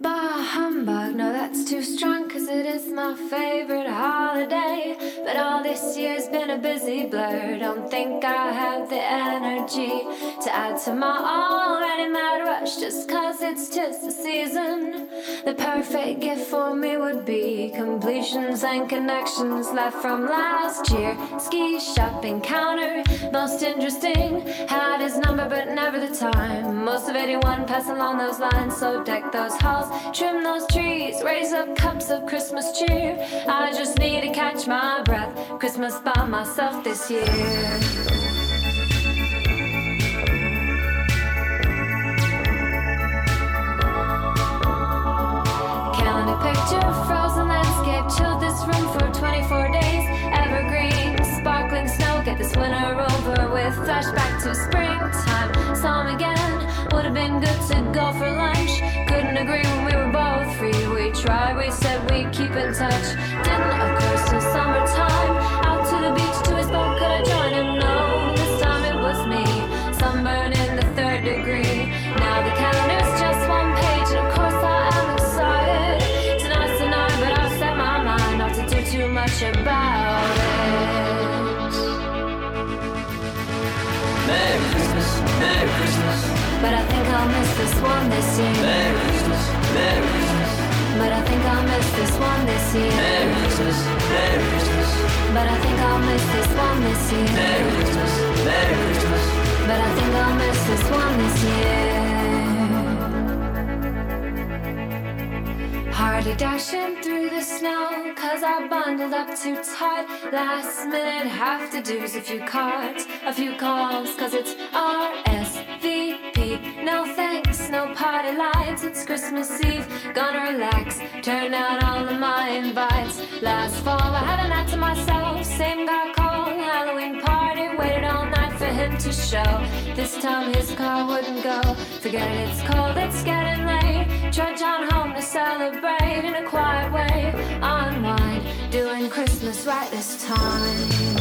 Bah humbug, no, that's too strong, cause it is my favorite holiday. But all this year's been a busy blur. Don't think I have the energy to add to my already mad rush just cause it's just the season. The perfect gift for me would be completions and connections left from last year. Ski shop encounter, most interesting. Had his number, but never the time. Most of 81 passing along those lines, so deck those halls trim those trees, raise up cups of Christmas cheer. I just need to catch my breath. Christmas by myself this year. Picture, frozen landscape, chilled this room for 24 days. Evergreen, sparkling snow, get this winter over with. Flashback to springtime, saw him again. Would have been good to go for lunch. Couldn't agree when we in touch. Didn't, of course, till summertime. Out to the beach to his boat, could I join him? No, this time it was me. Sunburn in the third degree. Now the calendar's just one page, and of course I am excited. Tonight's the night, but I've set my mind not to do too much about it. Merry Christmas, Merry Christmas. But I think I'll miss this one this year. Merry Christmas, Merry Christmas. But I think I'll miss this one this year. Merry Christmas, Merry Christmas. But I think I'll miss this one this year. Merry Christmas, Merry Christmas. But I think I'll miss this one this year. Hardly dashing through the snow, cause I bundled up too tight. Last minute, have to do's a few cards, a few calls, cause it's RSVP. No thanks, no party lights, it's Christmas Eve. Gonna relax, turn out all of my invites. Last fall, I had a night to myself, same guy called, Halloween party, waited all night for him to show. This time his car wouldn't go. Forget it, it's cold, it's getting late. Trudge on home to celebrate in a quiet way. Unwind, doing Christmas right this time.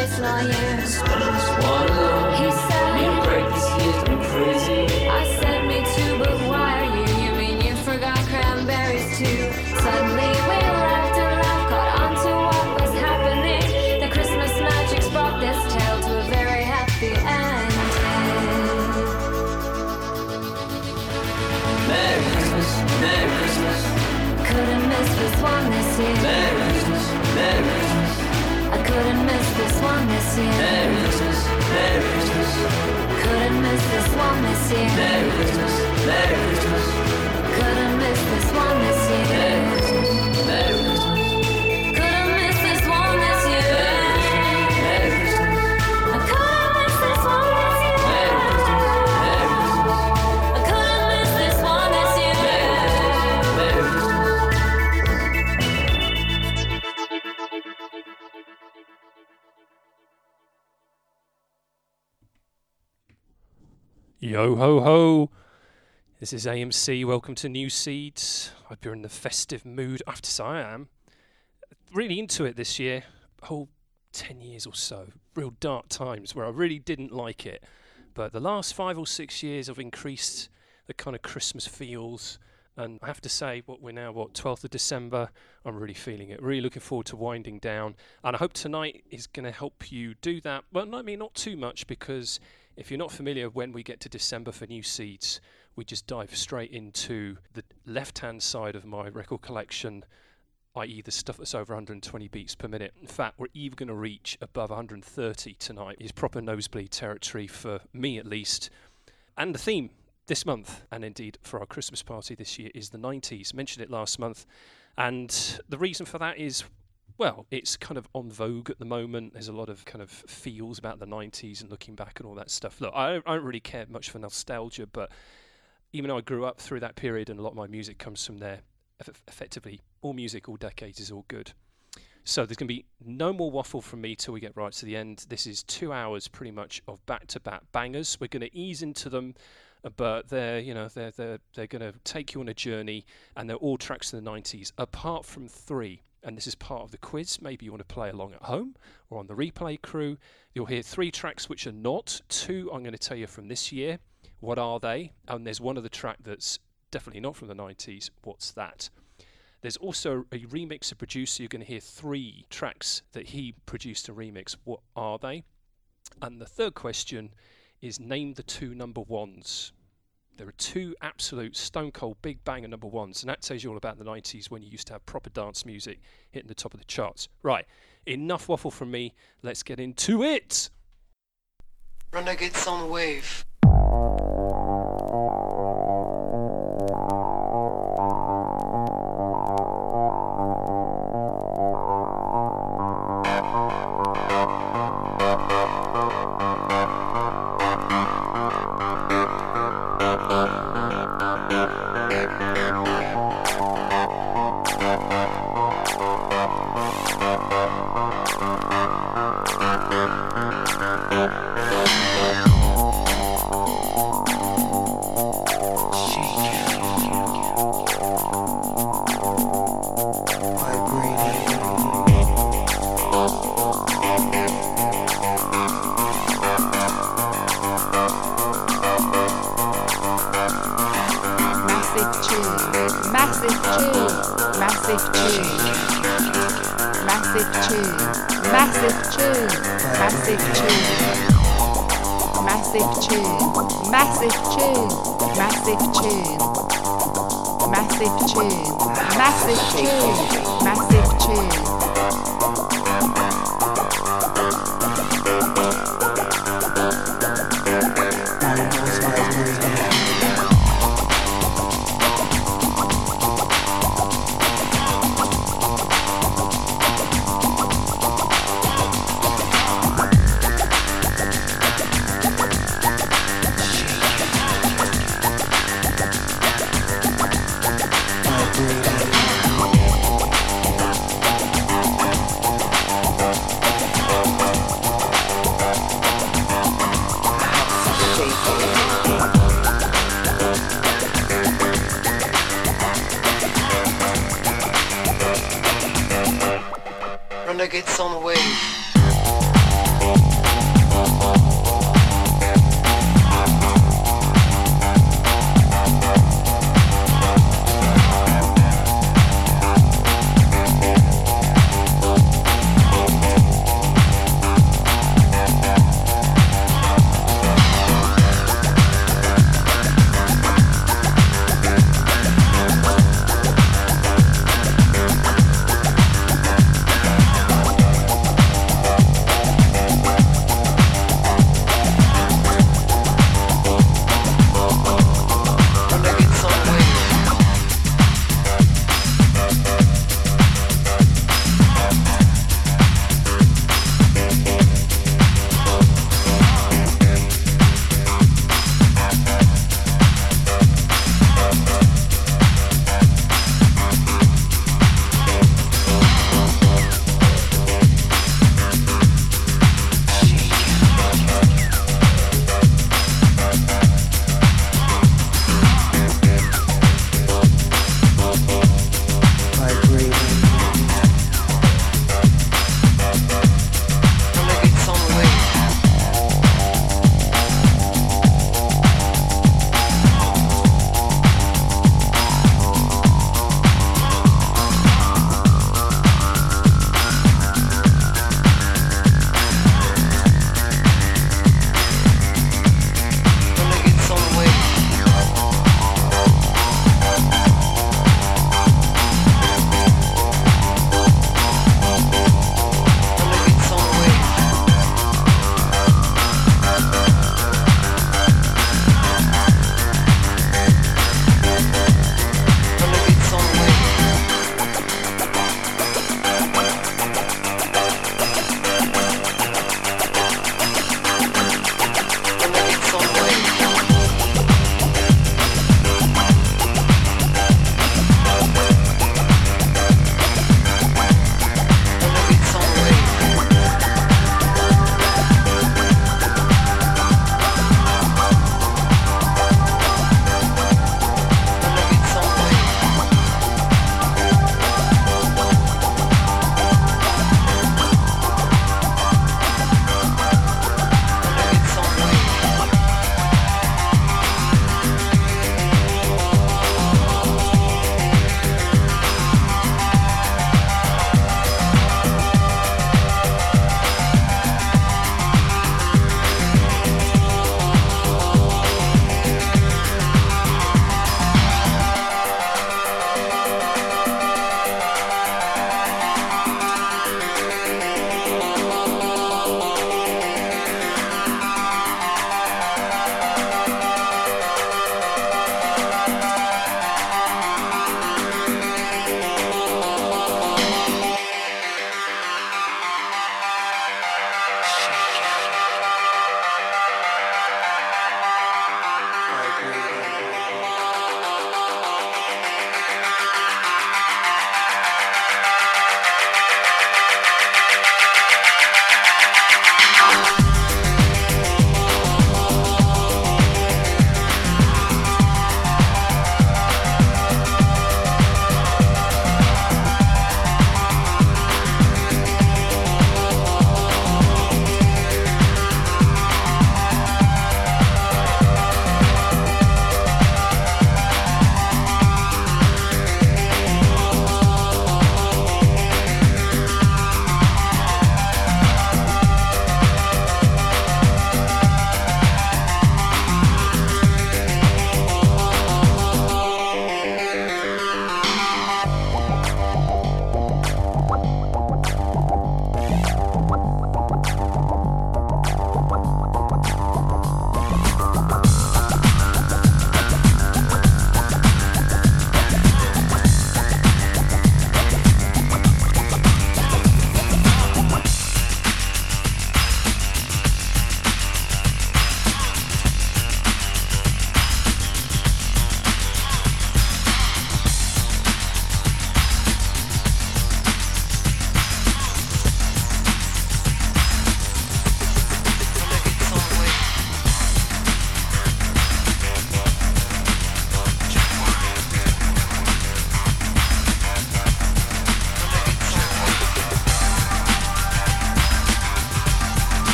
I've been year. Spending this one alone. He said, Need break this year's been crazy. I said me too, but why are you? You mean you forgot cranberries too? Suddenly we laughed and laughed, caught on to what was happening. The Christmas magic's brought this tale to a very happy ending. Merry Christmas, Merry Christmas. Couldn't miss this one this year. Merry Merry Christmas, Merry Christmas. Couldn't miss this one this year. Merry Christmas, Merry Christmas. Couldn't miss this one this year. Christmas, Yo ho ho! This is AMC. Welcome to New Seeds. Hope you're in the festive mood. I have I am. Really into it this year. Whole 10 years or so. Real dark times where I really didn't like it. But the last five or six years I've increased the kind of Christmas feels. And I have to say, what we're now, what, 12th of December, I'm really feeling it. Really looking forward to winding down. And I hope tonight is going to help you do that. Well, I mean, not too much because if you're not familiar, when we get to December for new seeds, we just dive straight into the left hand side of my record collection, i.e., the stuff that's over 120 beats per minute. In fact, we're even going to reach above 130 tonight. Is proper nosebleed territory for me, at least. And the theme this month, and indeed for our Christmas party this year, is the 90s. Mentioned it last month. And the reason for that is well, it's kind of on vogue at the moment. There's a lot of kind of feels about the 90s and looking back and all that stuff. Look, I don't, I don't really care much for nostalgia, but even though I grew up through that period and a lot of my music comes from there, eff- effectively, all music, all decades is all good. So there's going to be no more waffle from me till we get right to the end. This is two hours pretty much of back-to-back bangers. We're going to ease into them, uh, but they're you know they're they're they're going to take you on a journey, and they're all tracks in the 90s, apart from three. And this is part of the quiz. Maybe you want to play along at home or on the replay crew. You'll hear three tracks which are not. Two I'm going to tell you from this year. What are they? And there's one other track that's definitely not from the 90s. What's that? There's also a remix of producer. You're going to hear three tracks that he produced a remix. What are they? And the third question is name the two number ones. There are two absolute stone cold big banger number ones, and that tells you all about the 90s when you used to have proper dance music hitting the top of the charts. Right, enough waffle from me. Let's get into it. Renegade Soundwave. Massive tune, massive tune, massive tune, massive tune, massive tune, massive tune, massive tune, massive tune, massive tune, massive tune. gets on the way.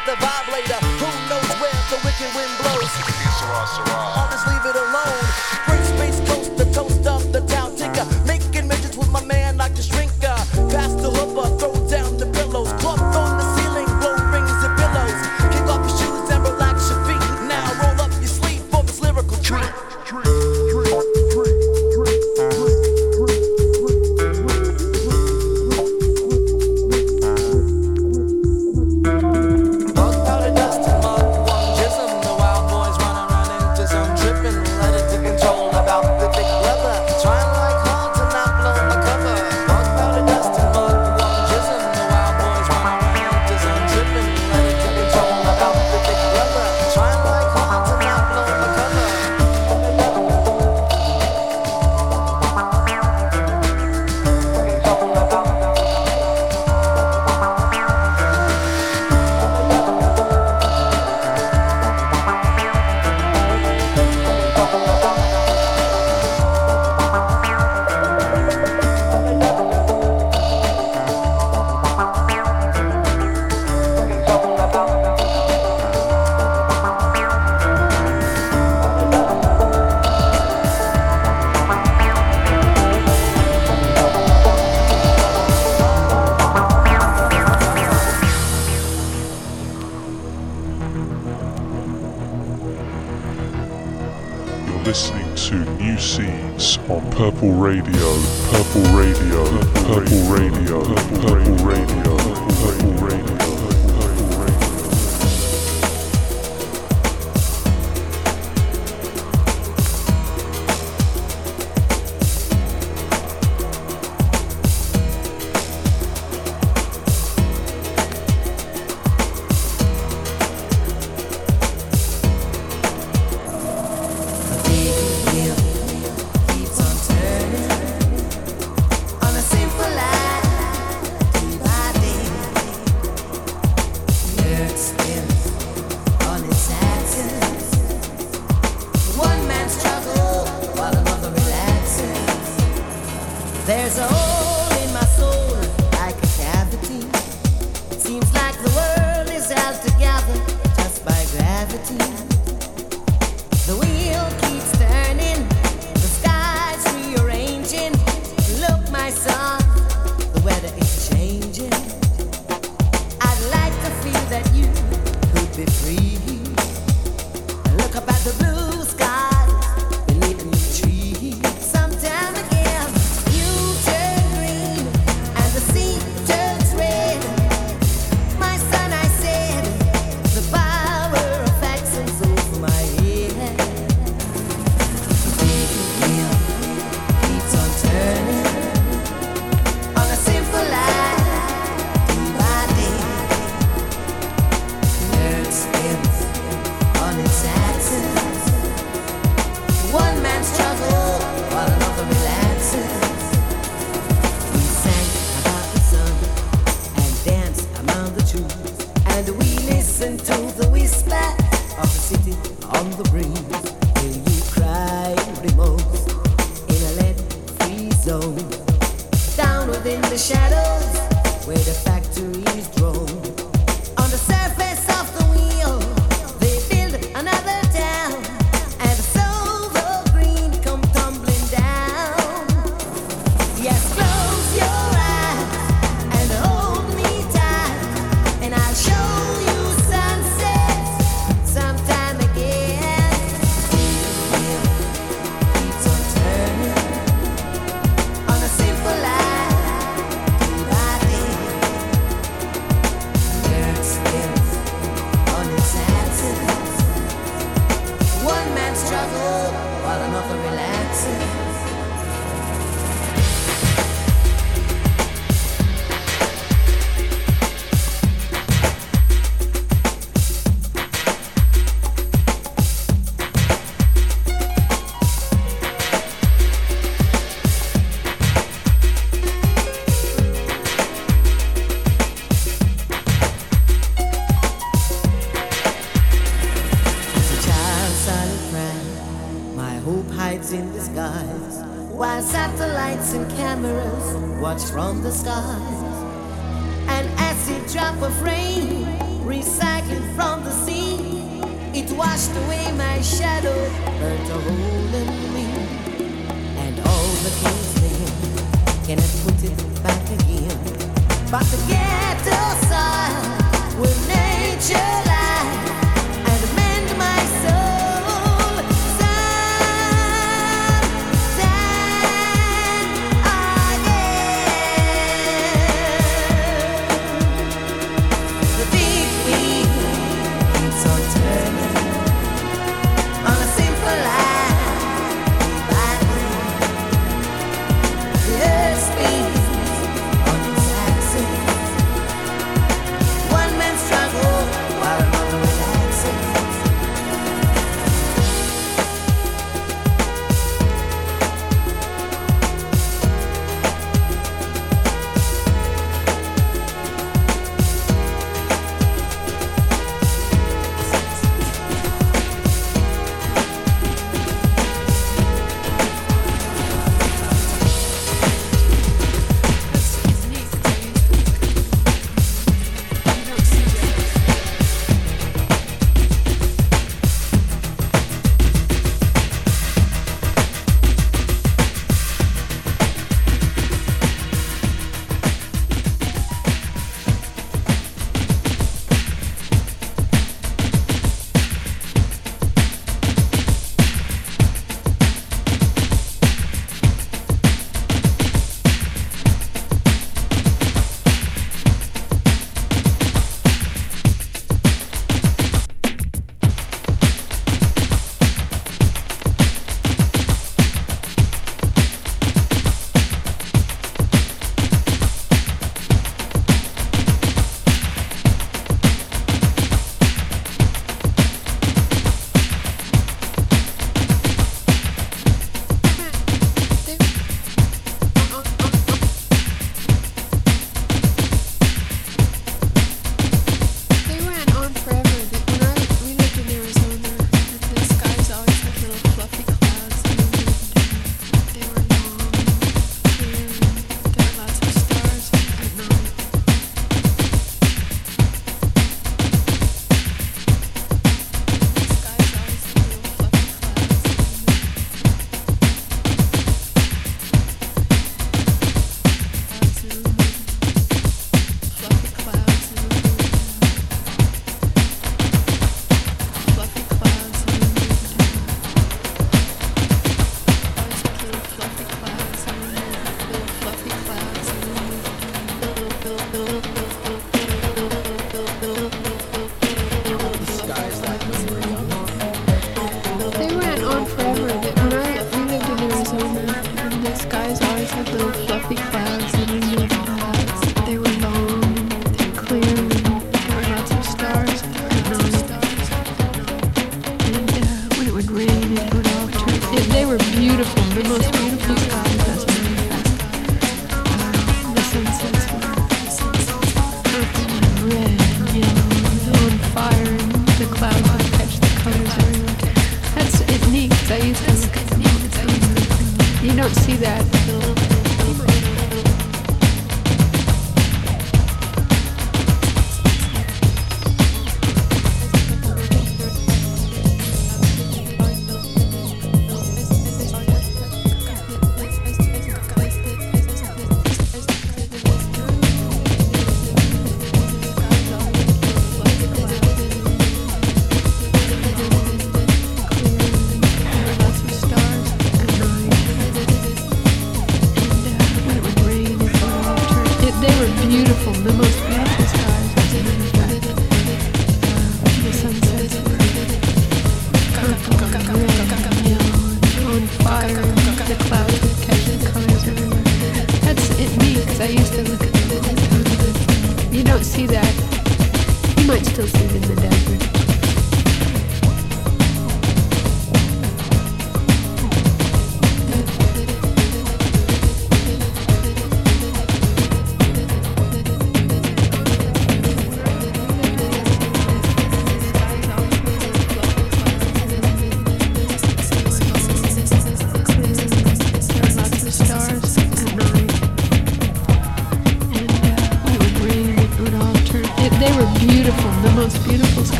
hit the vibe later. Who knows where the wicked wind blows? Sarah, Sarah.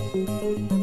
This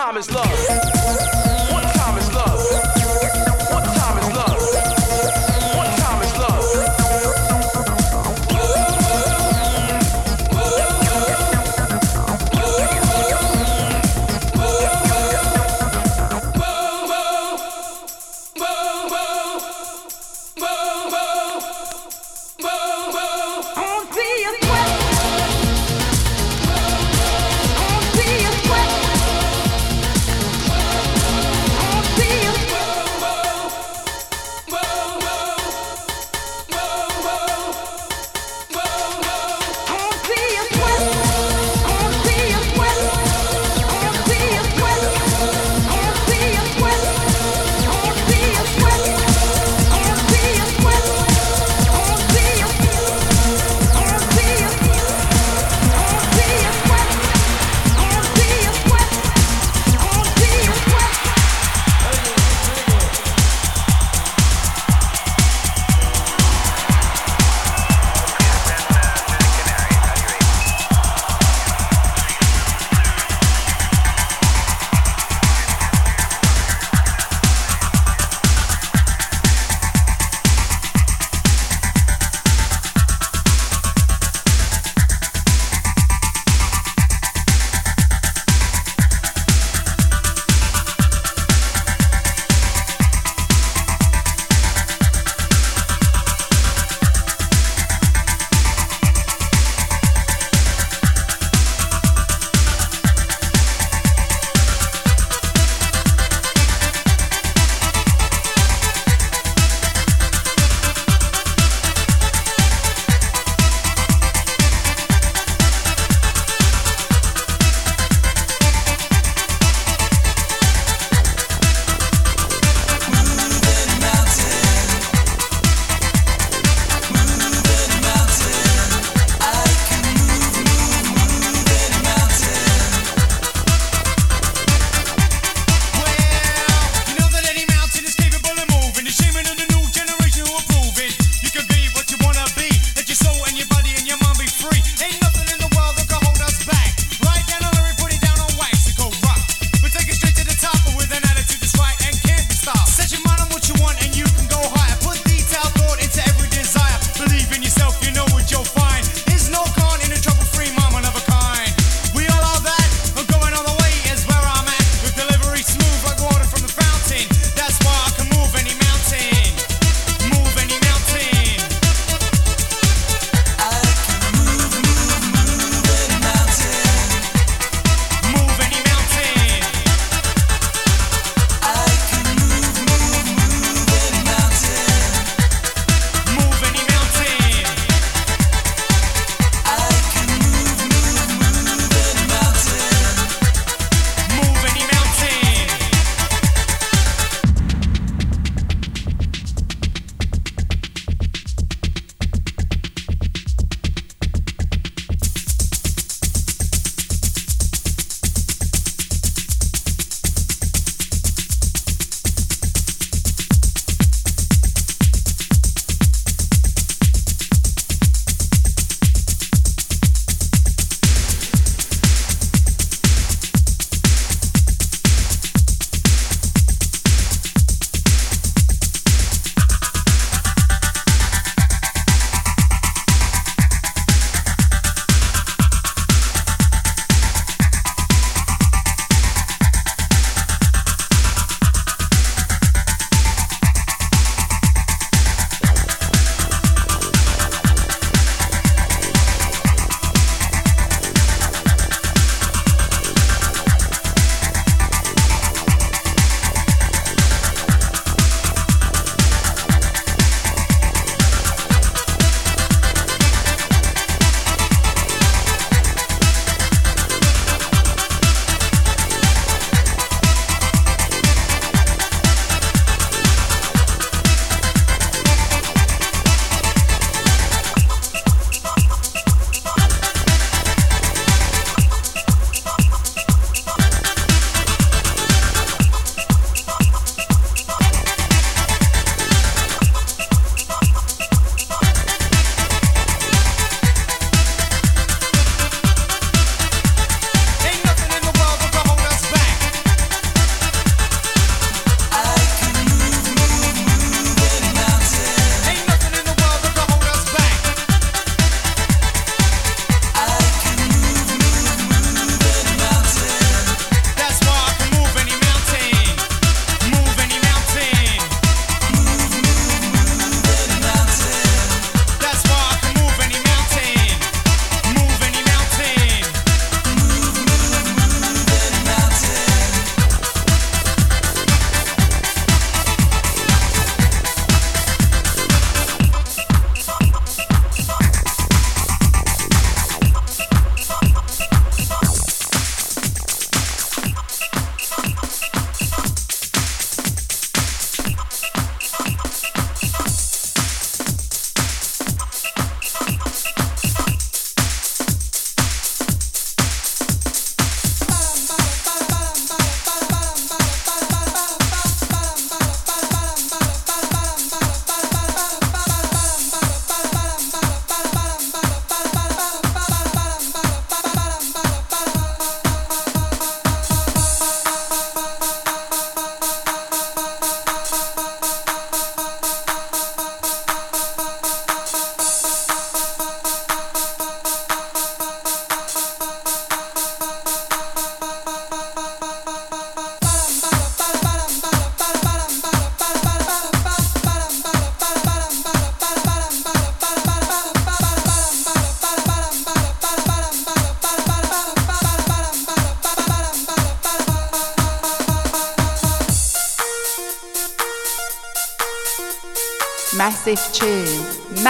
time is love?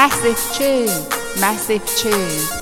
Massive tune, massive tune.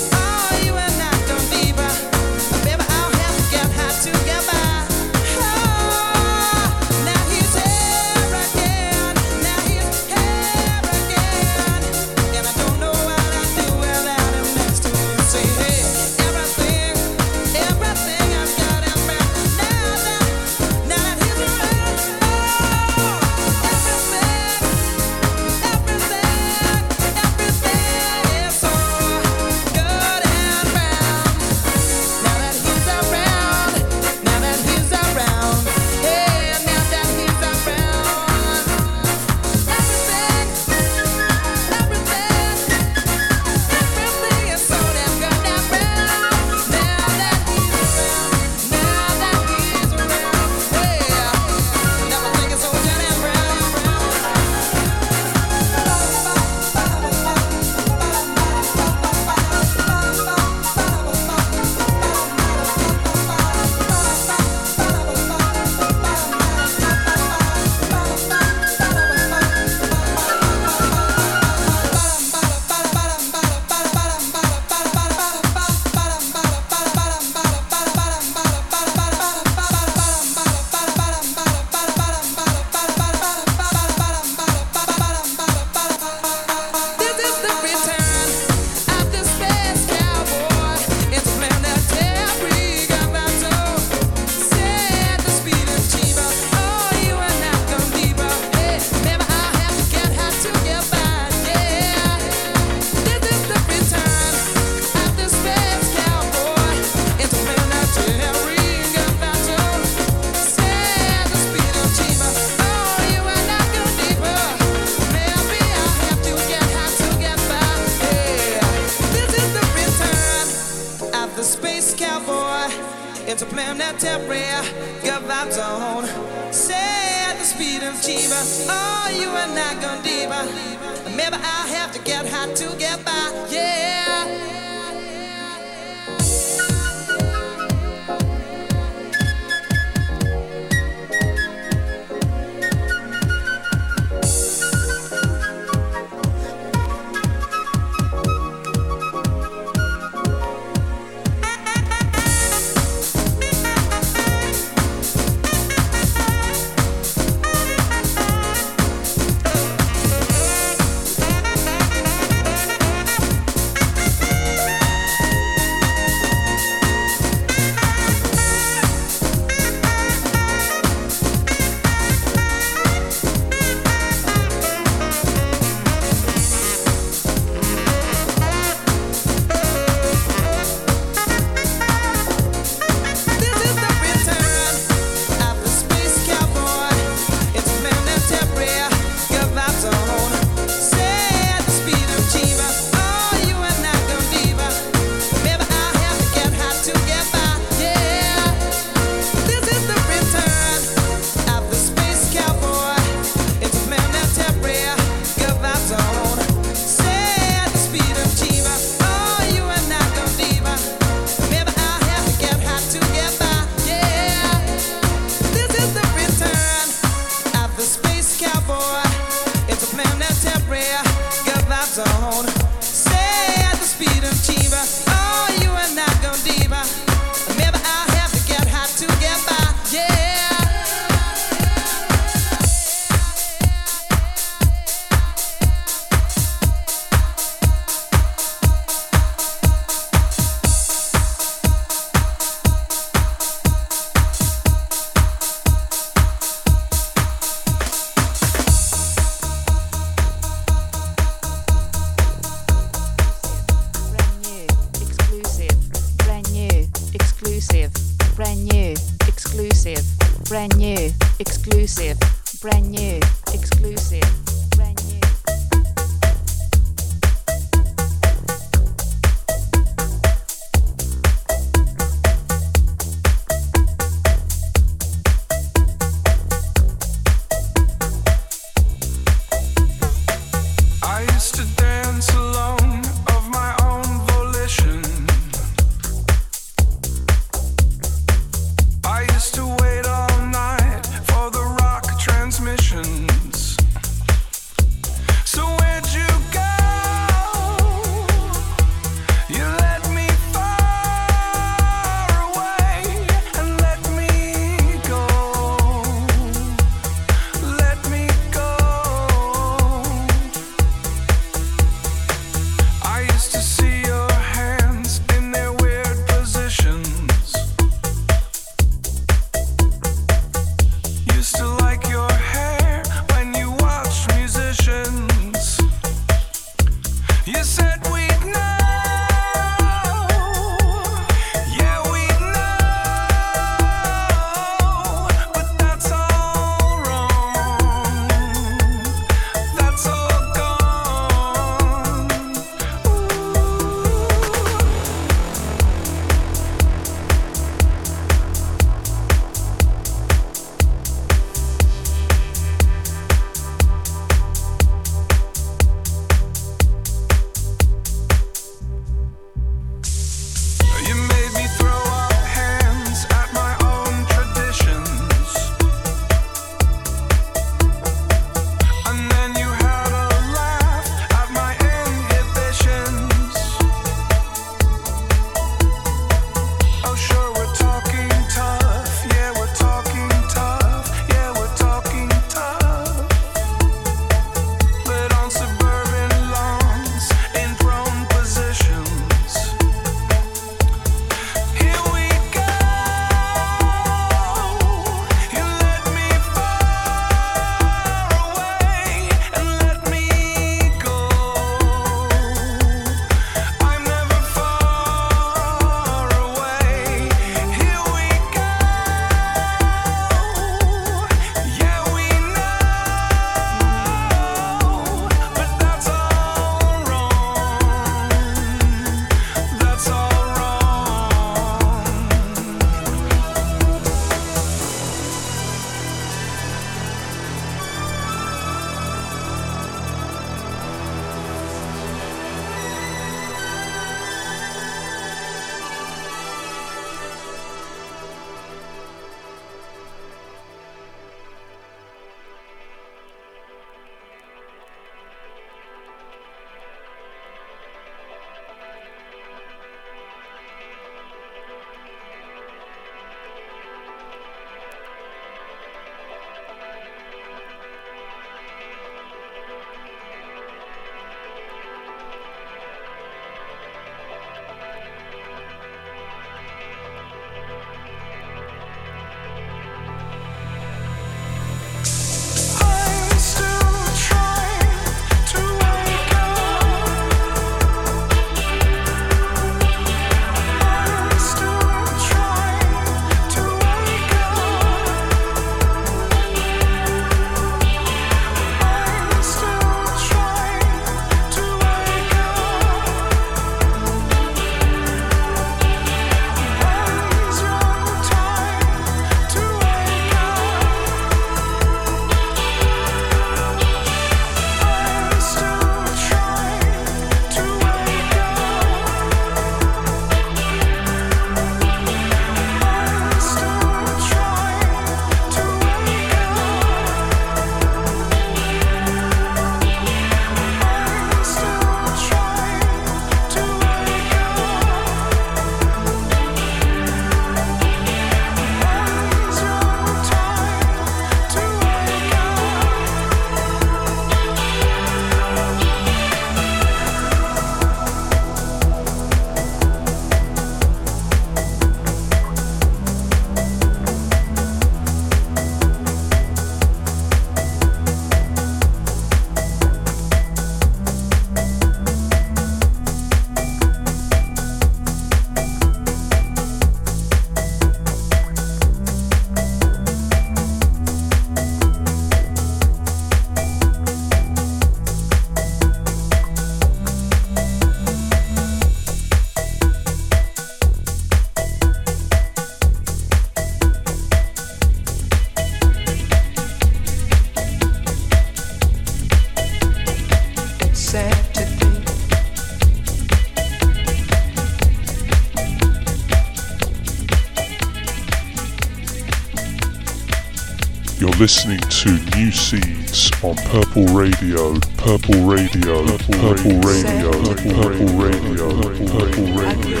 Listening to New Seeds on Purple Radio, Purple Radio, Purple Radio, Purple Radio, Purple Radio, Purple Radio.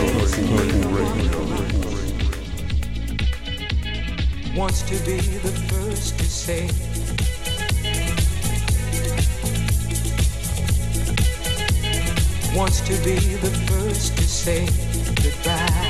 wants to be the first to say wants to be the first to say goodbye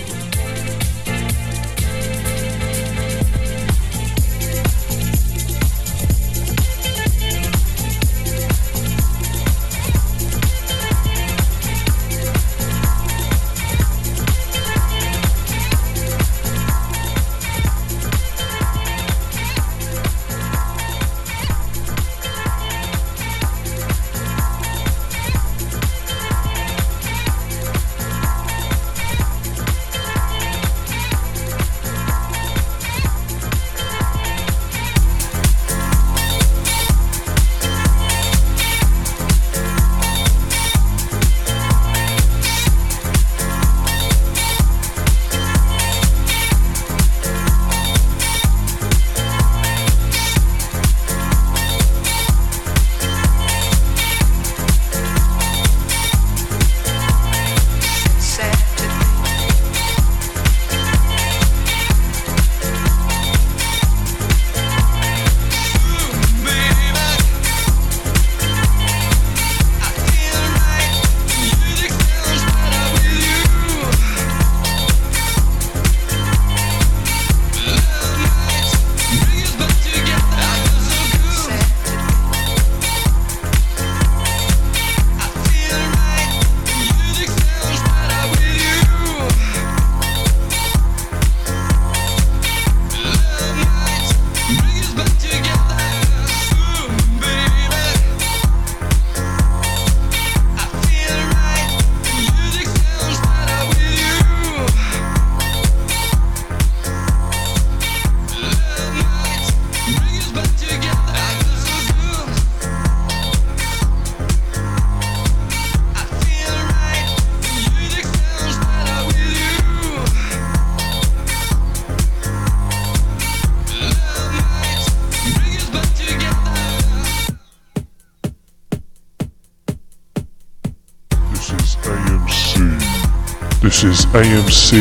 This is AMC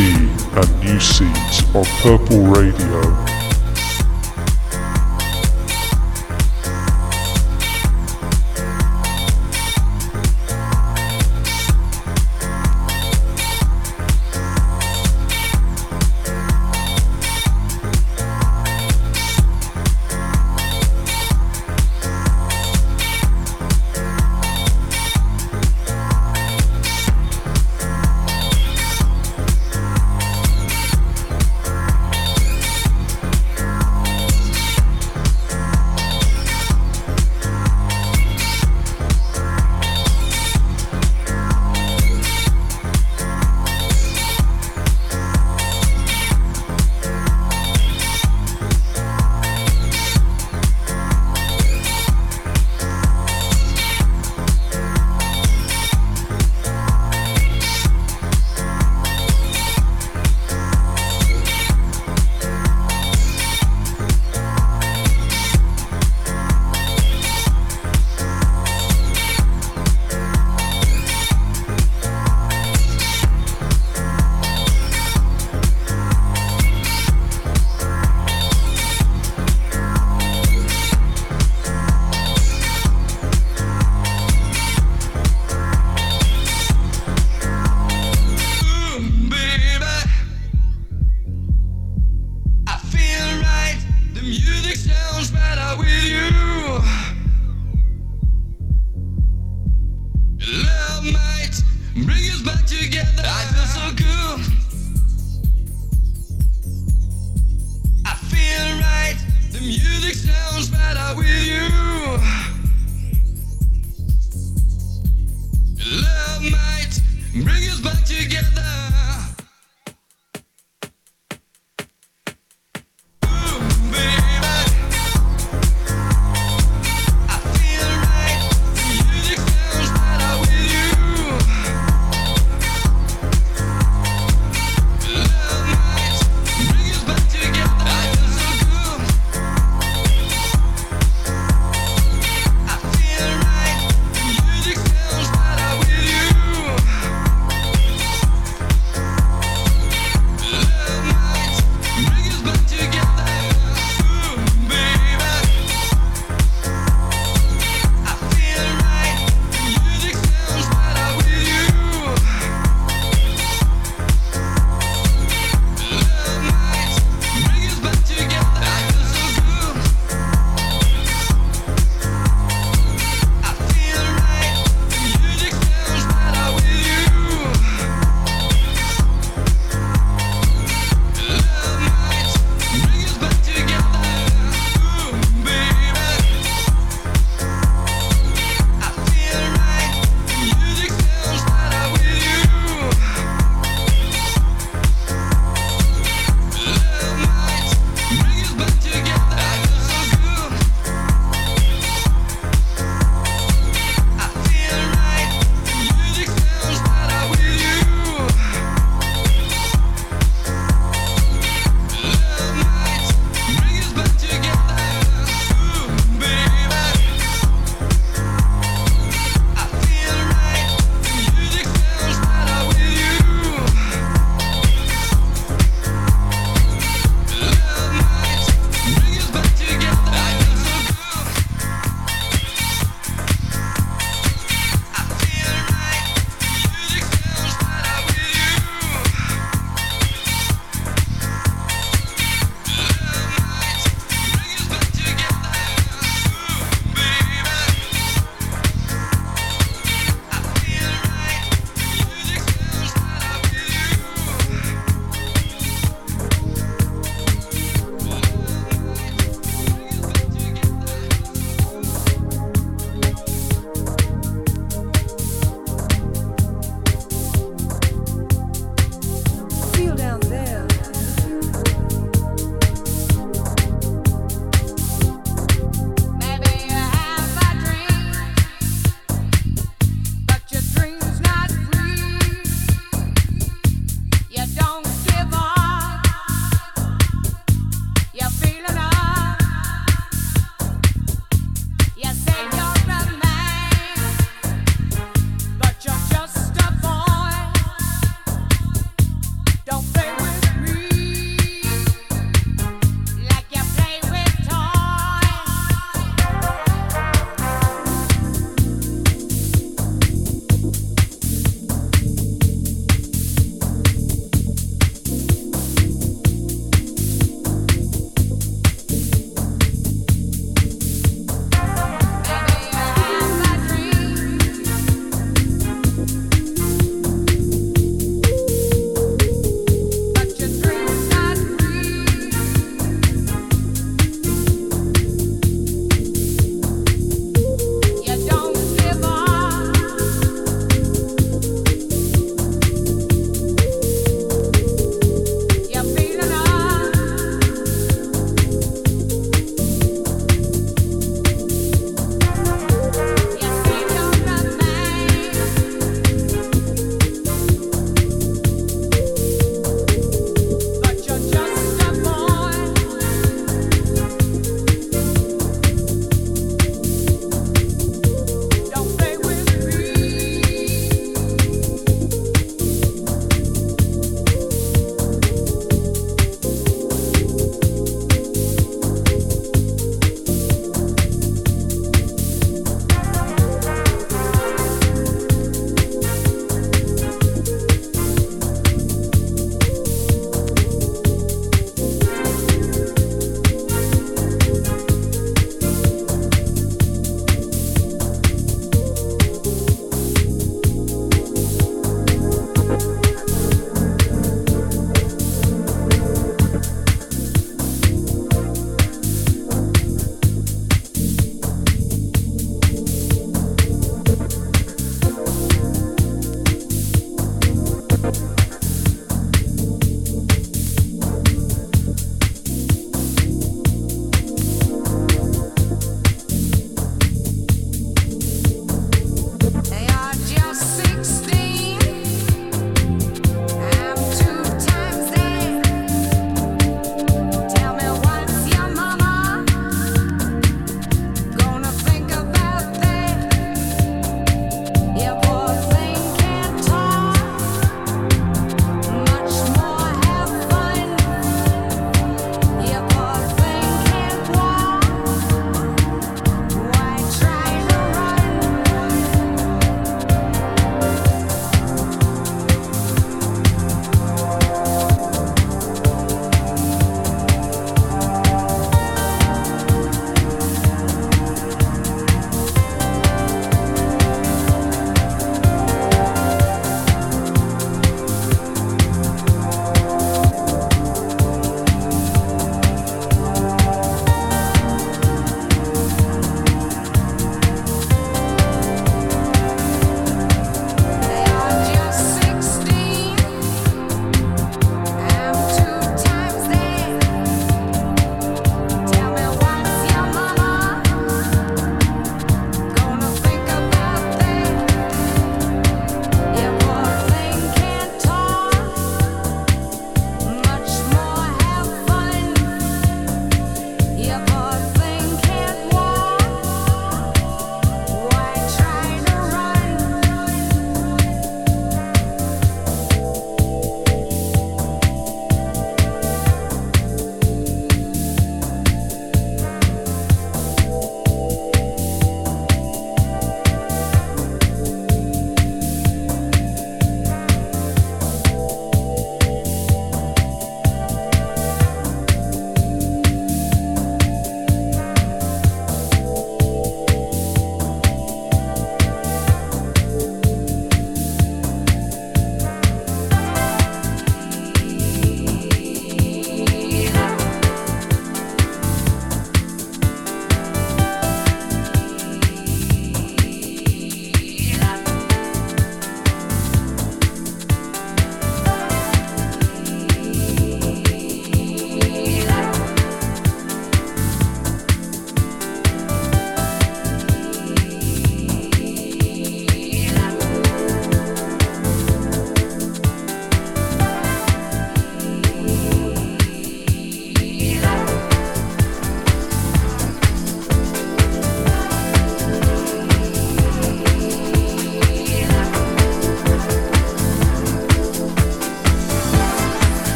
and New Seeds on Purple Radio.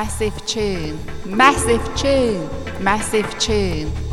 Massive tune, massive tune, massive tune.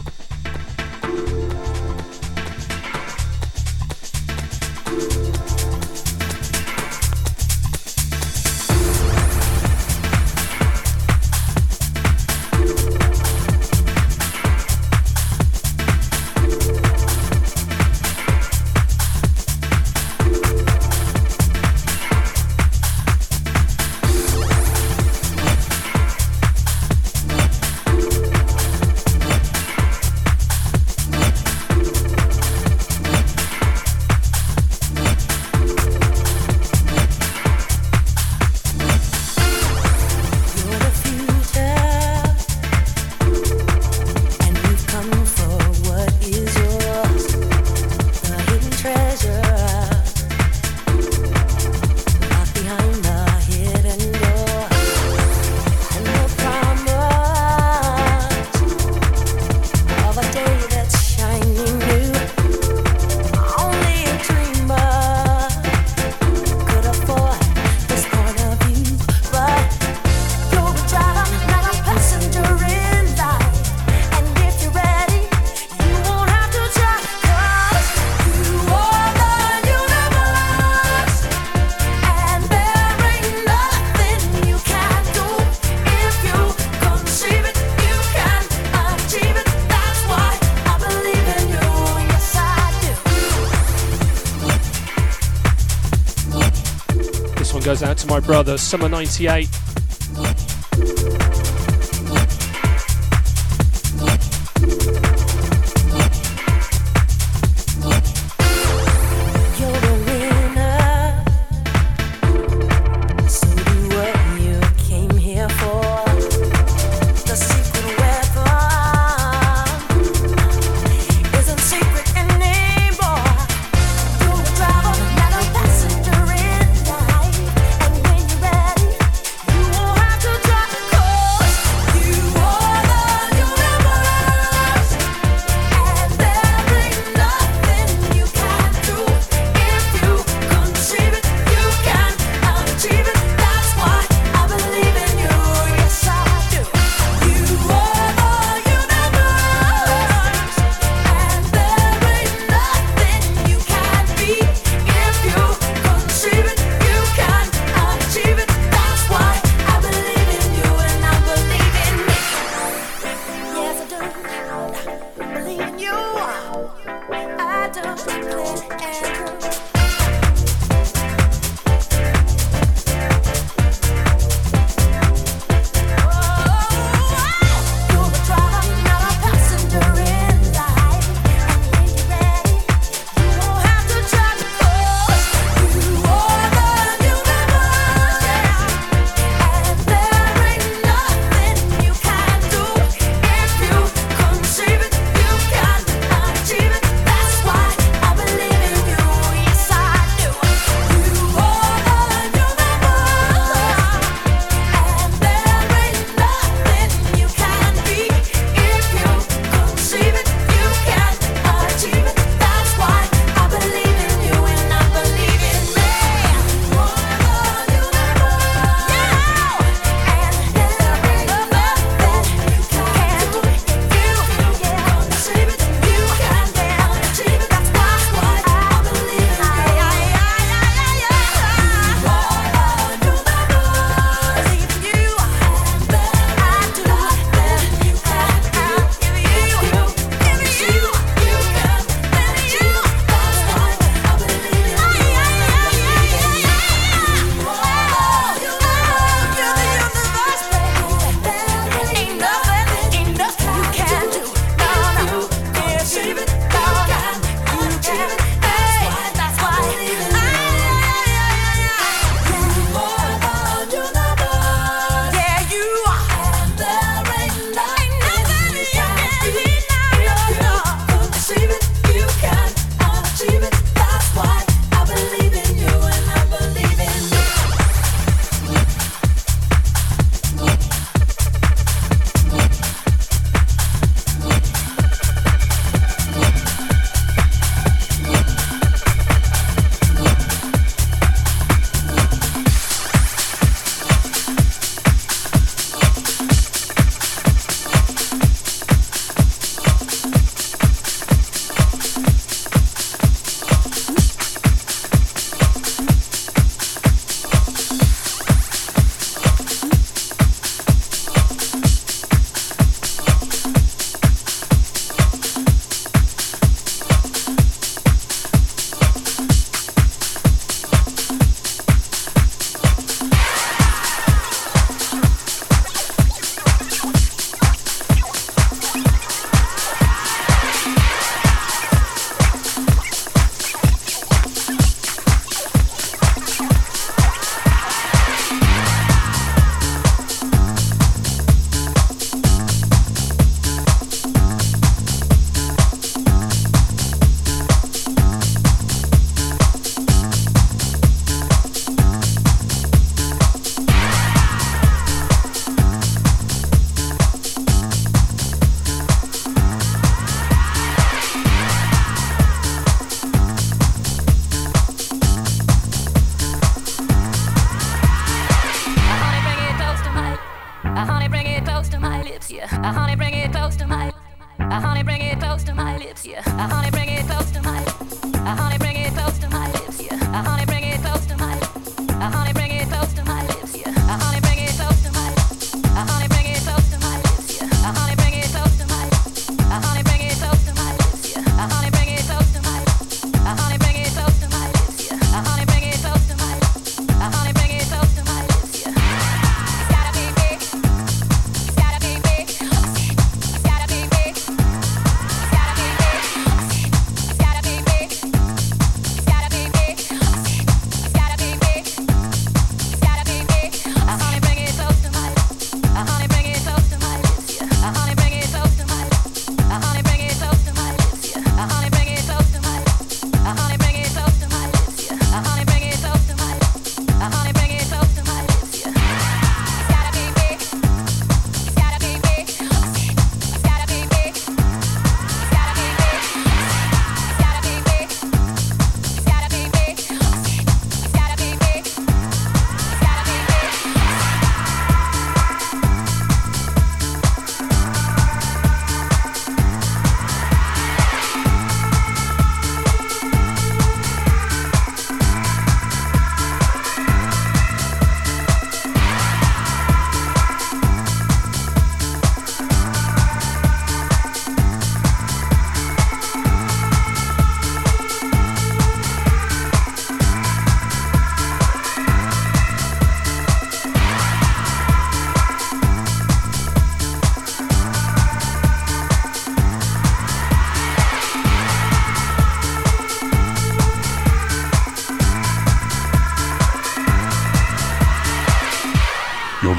Brother, Summer 98.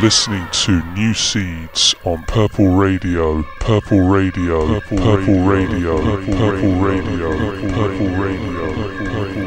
listening to New Seeds on Purple Radio, Purple Radio, Purple Radio, Purple Radio, Purple Radio, Purple Radio.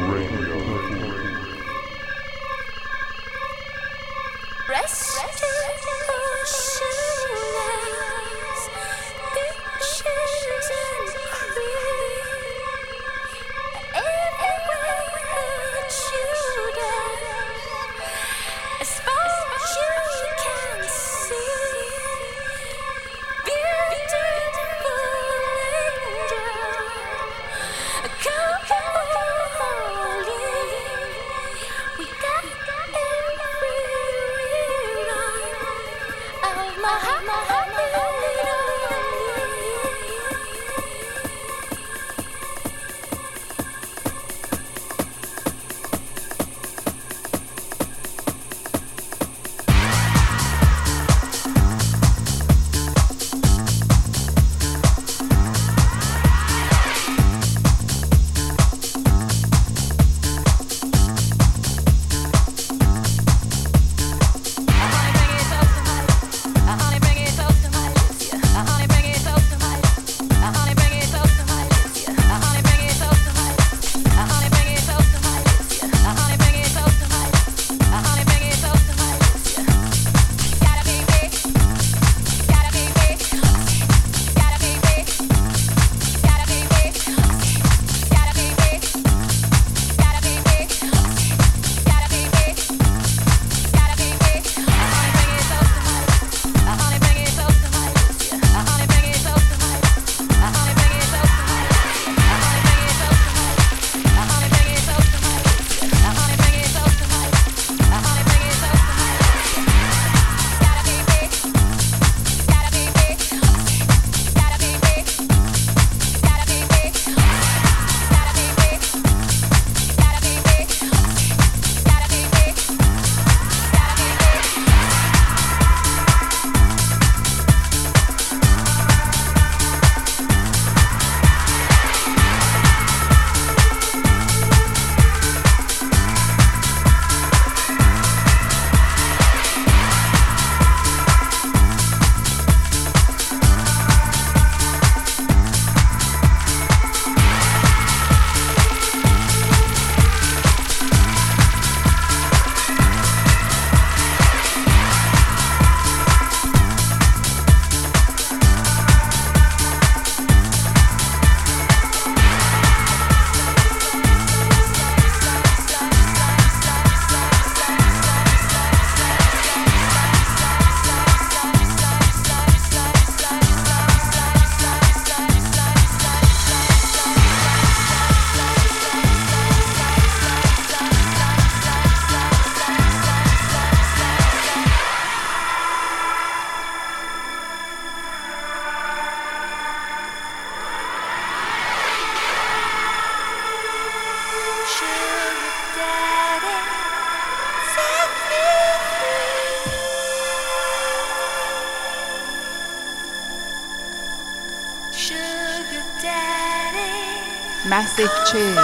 Massive tune,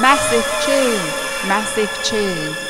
massive tune, massive tune.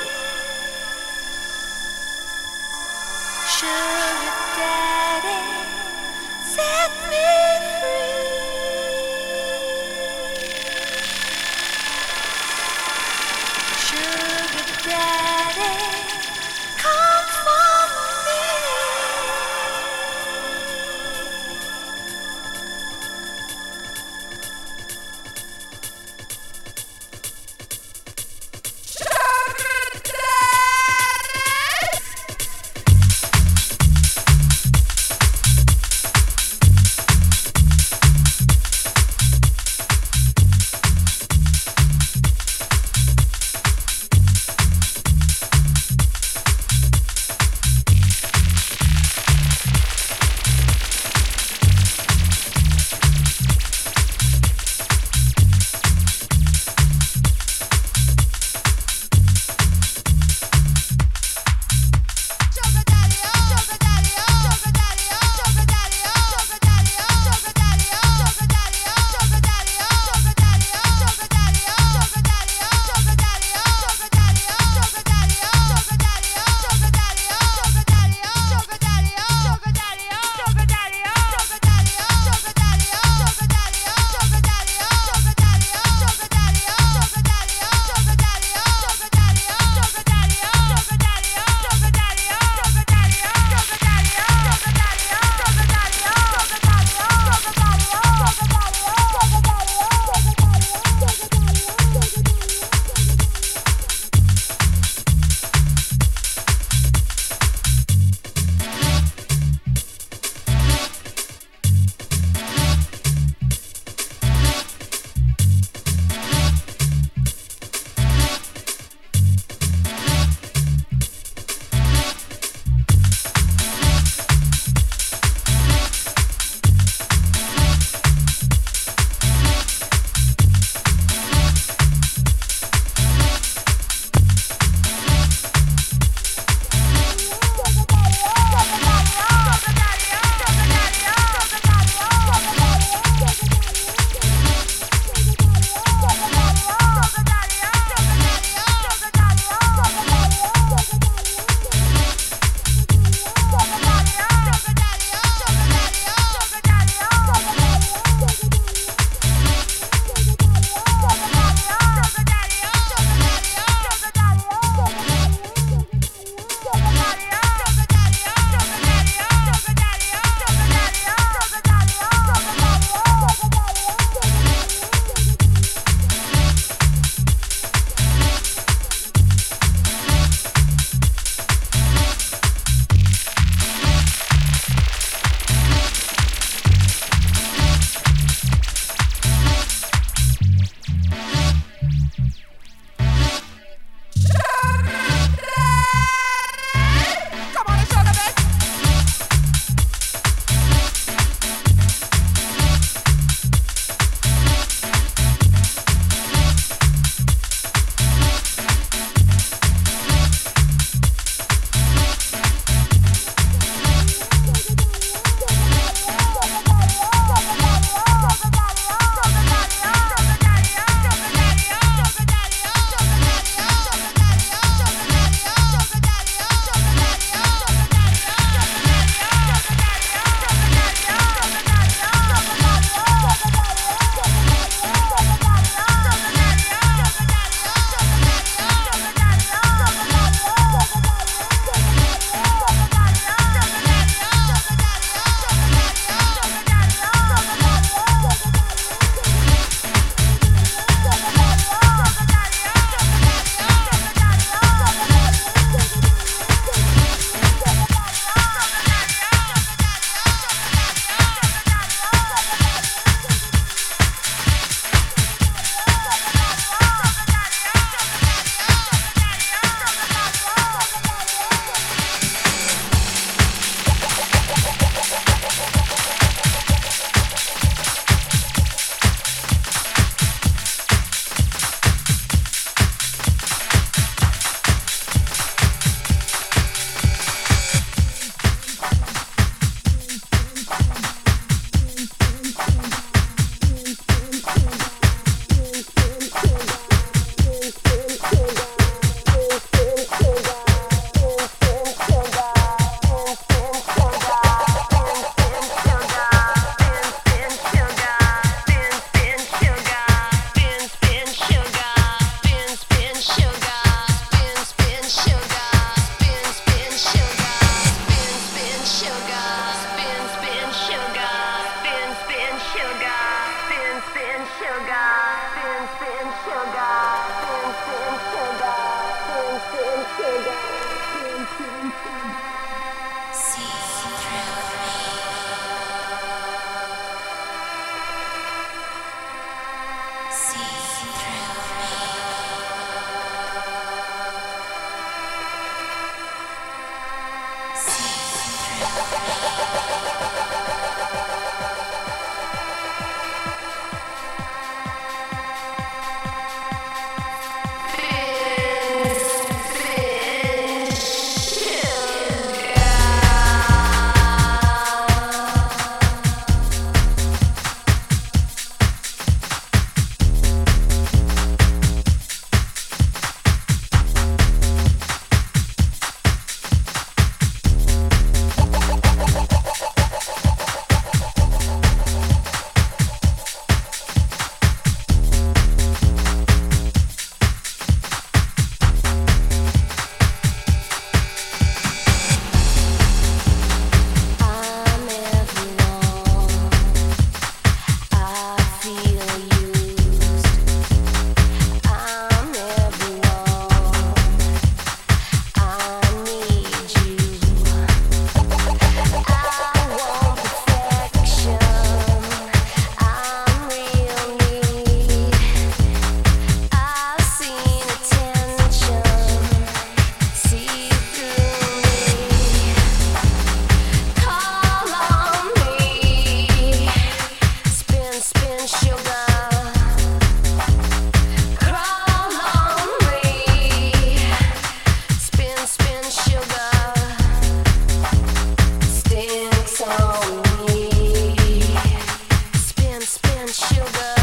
and sugar.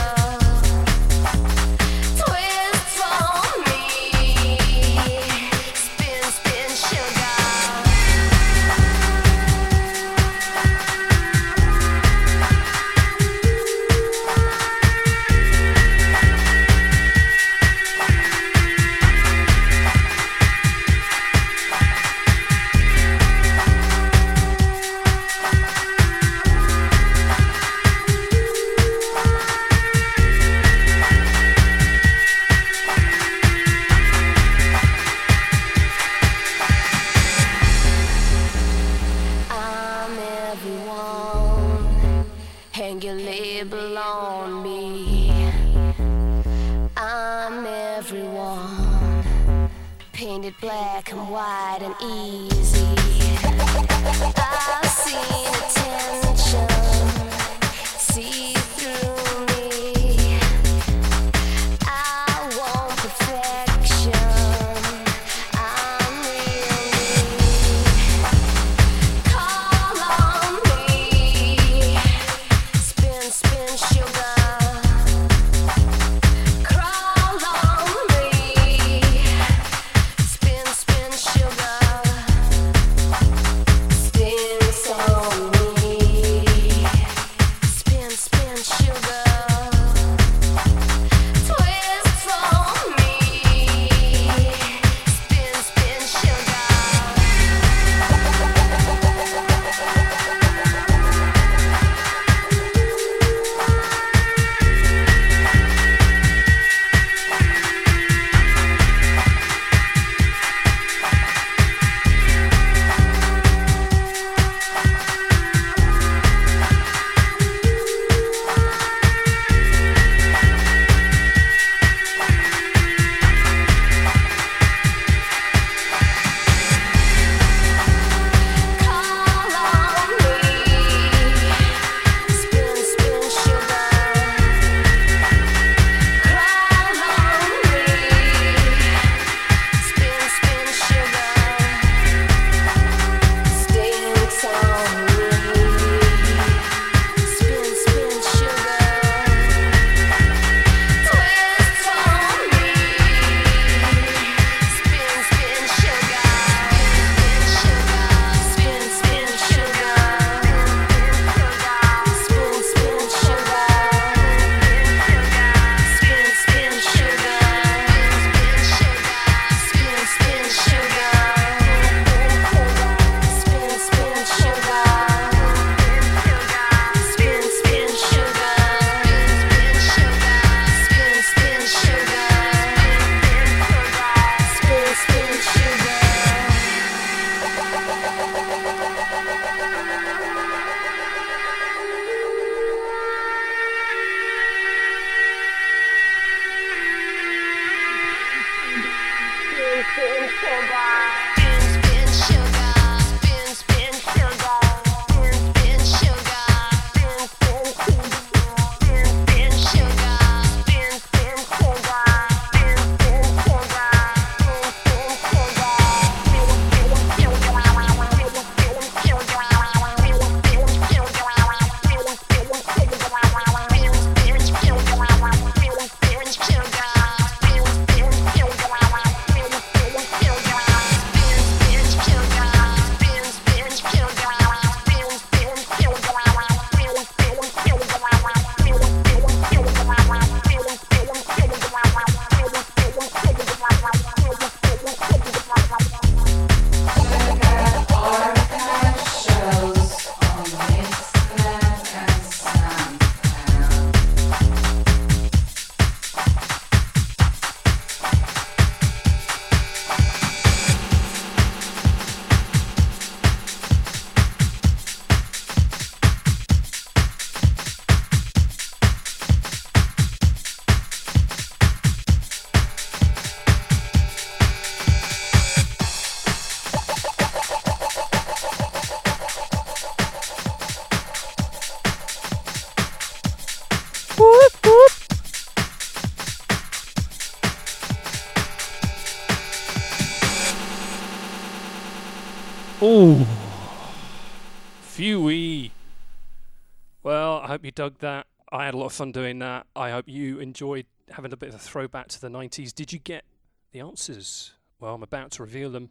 Dug that. I had a lot of fun doing that. I hope you enjoyed having a bit of a throwback to the 90s. Did you get the answers? Well, I'm about to reveal them.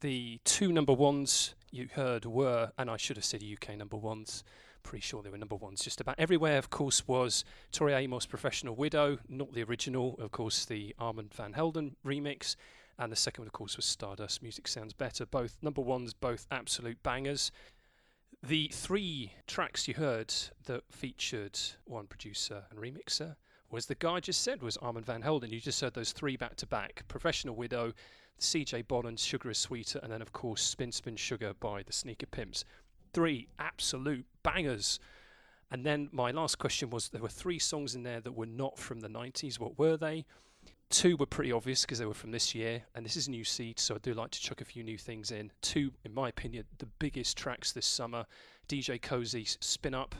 The two number ones you heard were, and I should have said UK number ones. Pretty sure they were number ones just about everywhere. Of course, was Tori Amos' "Professional Widow," not the original. Of course, the Armand van Helden remix, and the second one, of course, was Stardust. Music sounds better. Both number ones, both absolute bangers. The three tracks you heard that featured one producer and remixer was the guy I just said was Armand van Helden. You just heard those three back to back: "Professional Widow," CJ Bolland's "Sugar Is Sweeter," and then of course "Spin Spin Sugar" by the Sneaker Pimps. Three absolute bangers. And then my last question was: there were three songs in there that were not from the 90s. What were they? Two were pretty obvious because they were from this year, and this is new seed, so I do like to chuck a few new things in. Two, in my opinion, the biggest tracks this summer DJ Koze's Spin Up,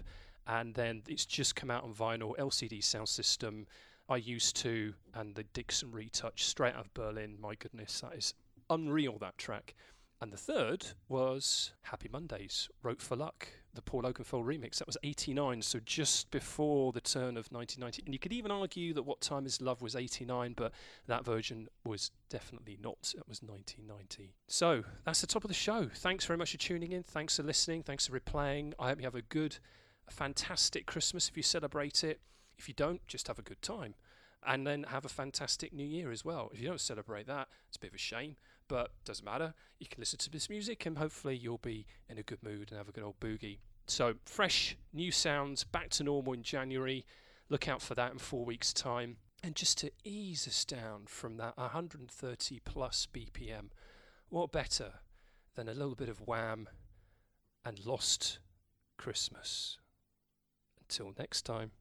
and then it's just come out on vinyl LCD Soundsystem. I used to, and the Dixon retouch straight out of Berlin. My goodness, that is unreal, that track. And the third was Happy Mondays, Wrote for Luck, the Paul Oakenfold remix. That was 89, so just before the turn of 1990. And you could even argue that What Time Is Love was 89, but that version was definitely not. It was 1990. So that's the top of the show. Thanks very much for tuning in. Thanks for listening. Thanks for replaying. I hope you have a good, a fantastic Christmas if you celebrate it. If you don't, just have a good time. And then have a fantastic new year as well. If you don't celebrate that, it's a bit of a shame, but doesn't matter. You can listen to this music and hopefully you'll be in a good mood and have a good old boogie. So, fresh new sounds back to normal in January. Look out for that in four weeks' time. And just to ease us down from that 130 plus BPM, what better than a little bit of wham and Last Christmas? Until next time.